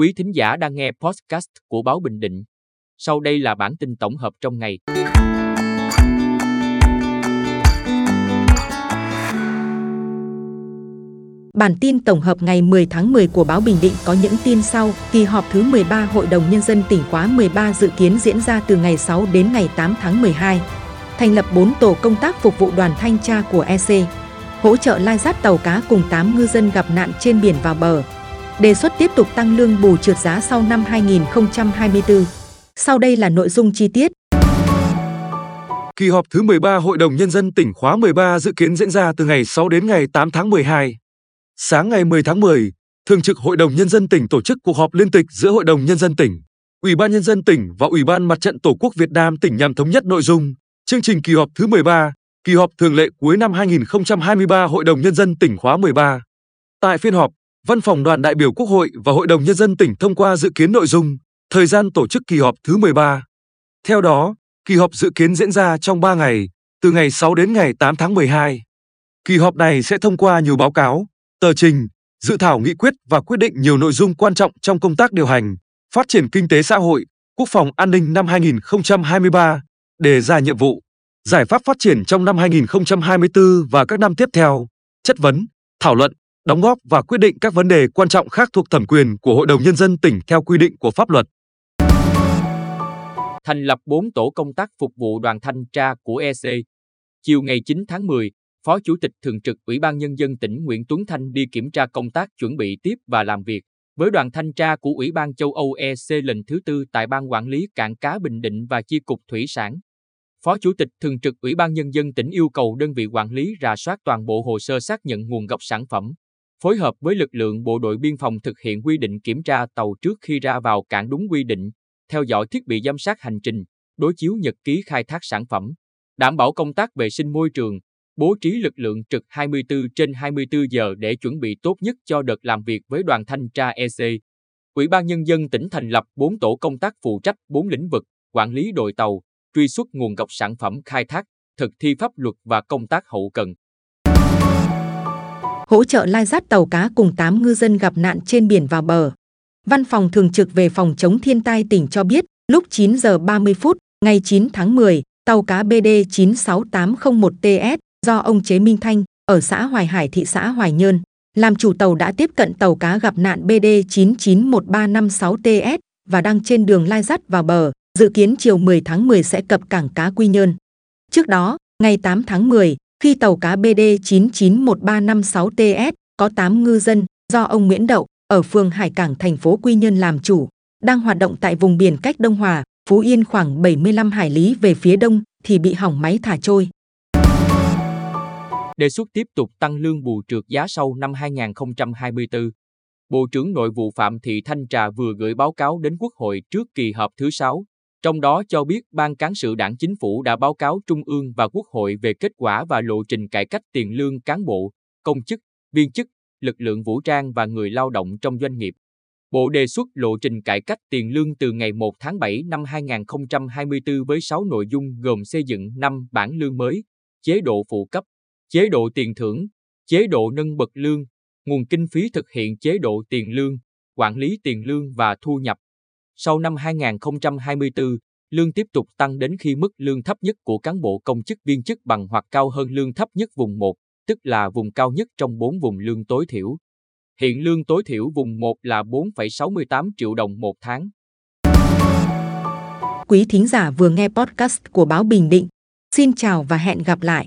Quý thính giả đang nghe podcast của Báo Bình Định. Sau đây là bản tin tổng hợp trong ngày. Bản tin tổng hợp ngày 10 tháng 10 của Báo Bình Định có những tin sau. Kỳ họp thứ 13 Hội đồng Nhân dân tỉnh khóa 13 dự kiến diễn ra từ ngày 6 đến ngày 8 tháng 12. Thành lập 4 tổ công tác phục vụ đoàn thanh tra của EC. Hỗ trợ lai dắt tàu cá cùng 8 ngư dân gặp nạn trên biển vào bờ. Đề xuất tiếp tục tăng lương bù trượt giá sau năm 2024. Sau đây là nội dung chi tiết. Kỳ họp thứ 13 Hội đồng Nhân dân tỉnh khóa 13 dự kiến diễn ra từ ngày 6 đến ngày 8 tháng 12. Sáng ngày 10 tháng 10, Thường trực Hội đồng Nhân dân tỉnh tổ chức cuộc họp liên tịch giữa Hội đồng Nhân dân tỉnh, Ủy ban Nhân dân tỉnh và Ủy ban Mặt trận Tổ quốc Việt Nam tỉnh nhằm thống nhất nội dung, chương trình kỳ họp thứ 13, kỳ họp thường lệ cuối năm 2023 Hội đồng Nhân dân tỉnh khóa 13. Tại phiên họp, Văn phòng đoàn đại biểu Quốc hội và Hội đồng Nhân dân tỉnh thông qua dự kiến nội dung, thời gian tổ chức kỳ họp thứ 13. Theo đó, kỳ họp dự kiến diễn ra trong 3 ngày, từ ngày 6 đến ngày 8 tháng 12. Kỳ họp này sẽ thông qua nhiều báo cáo, tờ trình, dự thảo nghị quyết và quyết định nhiều nội dung quan trọng trong công tác điều hành, phát triển kinh tế xã hội, quốc phòng an ninh năm 2023, đề ra nhiệm vụ, giải pháp phát triển trong năm 2024 và các năm tiếp theo, chất vấn, thảo luận, đóng góp và quyết định các vấn đề quan trọng khác thuộc thẩm quyền của Hội đồng Nhân dân tỉnh theo quy định của pháp luật. Thành lập 4 tổ công tác phục vụ đoàn thanh tra của EC. Chiều ngày 9 tháng 10, Phó Chủ tịch Thường trực Ủy ban Nhân dân tỉnh Nguyễn Tuấn Thanh đi kiểm tra công tác chuẩn bị tiếp và làm việc với đoàn thanh tra của Ủy ban châu Âu EC lần thứ tư tại Ban Quản lý Cảng Cá Bình Định và Chi cục Thủy sản. Phó Chủ tịch Thường trực Ủy ban Nhân dân tỉnh yêu cầu đơn vị quản lý rà soát toàn bộ hồ sơ xác nhận nguồn gốc sản phẩm, phối hợp với lực lượng bộ đội biên phòng thực hiện quy định kiểm tra tàu trước khi ra vào cảng đúng quy định, theo dõi thiết bị giám sát hành trình, đối chiếu nhật ký khai thác sản phẩm, đảm bảo công tác vệ sinh môi trường, bố trí lực lượng trực 24 trên 24 giờ để chuẩn bị tốt nhất cho đợt làm việc với đoàn thanh tra EC. Ủy ban Nhân dân tỉnh thành lập 4 tổ công tác phụ trách 4 lĩnh vực, quản lý đội tàu, truy xuất nguồn gốc sản phẩm khai thác, thực thi pháp luật và công tác hậu cần. Hỗ trợ lai dắt tàu cá cùng 8 ngư dân gặp nạn trên biển vào bờ. Văn phòng Thường trực về phòng chống thiên tai tỉnh cho biết, lúc 9 giờ 30 phút, ngày 9 tháng 10, tàu cá BD 96801TS do ông Chế Minh Thanh ở xã Hoài Hải thị xã Hoài Nhơn làm chủ tàu đã tiếp cận tàu cá gặp nạn BD 991356TS và đang trên đường lai dắt vào bờ, dự kiến chiều 10 tháng 10 sẽ cập cảng cá Quy Nhơn. Trước đó, ngày 8 tháng 10, khi tàu cá BD 991356TS có 8 ngư dân do ông Nguyễn Đậu ở phường Hải Cảng thành phố Quy Nhơn làm chủ, đang hoạt động tại vùng biển cách Đông Hòa, Phú Yên khoảng 75 hải lý về phía đông thì bị hỏng máy thả trôi. Đề xuất tiếp tục tăng lương bù trượt giá sau năm 2024. Bộ trưởng Nội vụ Phạm Thị Thanh Trà vừa gửi báo cáo đến Quốc hội trước kỳ họp thứ 6, trong đó cho biết Ban Cán sự Đảng Chính phủ đã báo cáo Trung ương và Quốc hội về kết quả và lộ trình cải cách tiền lương cán bộ, công chức, viên chức, lực lượng vũ trang và người lao động trong doanh nghiệp. Bộ đề xuất lộ trình cải cách tiền lương từ ngày 1 tháng 7 năm 2024 với 6 nội dung gồm xây dựng 5 bản lương mới, chế độ phụ cấp, chế độ tiền thưởng, chế độ nâng bậc lương, nguồn kinh phí thực hiện chế độ tiền lương, quản lý tiền lương và thu nhập. Sau năm 2024, lương tiếp tục tăng đến khi mức lương thấp nhất của cán bộ công chức viên chức bằng hoặc cao hơn lương thấp nhất vùng 1, tức là vùng cao nhất trong 4 vùng lương tối thiểu. Hiện lương tối thiểu vùng 1 là 4,68 triệu đồng một tháng. Quý thính giả vừa nghe podcast của Báo Bình Định. Xin chào và hẹn gặp lại.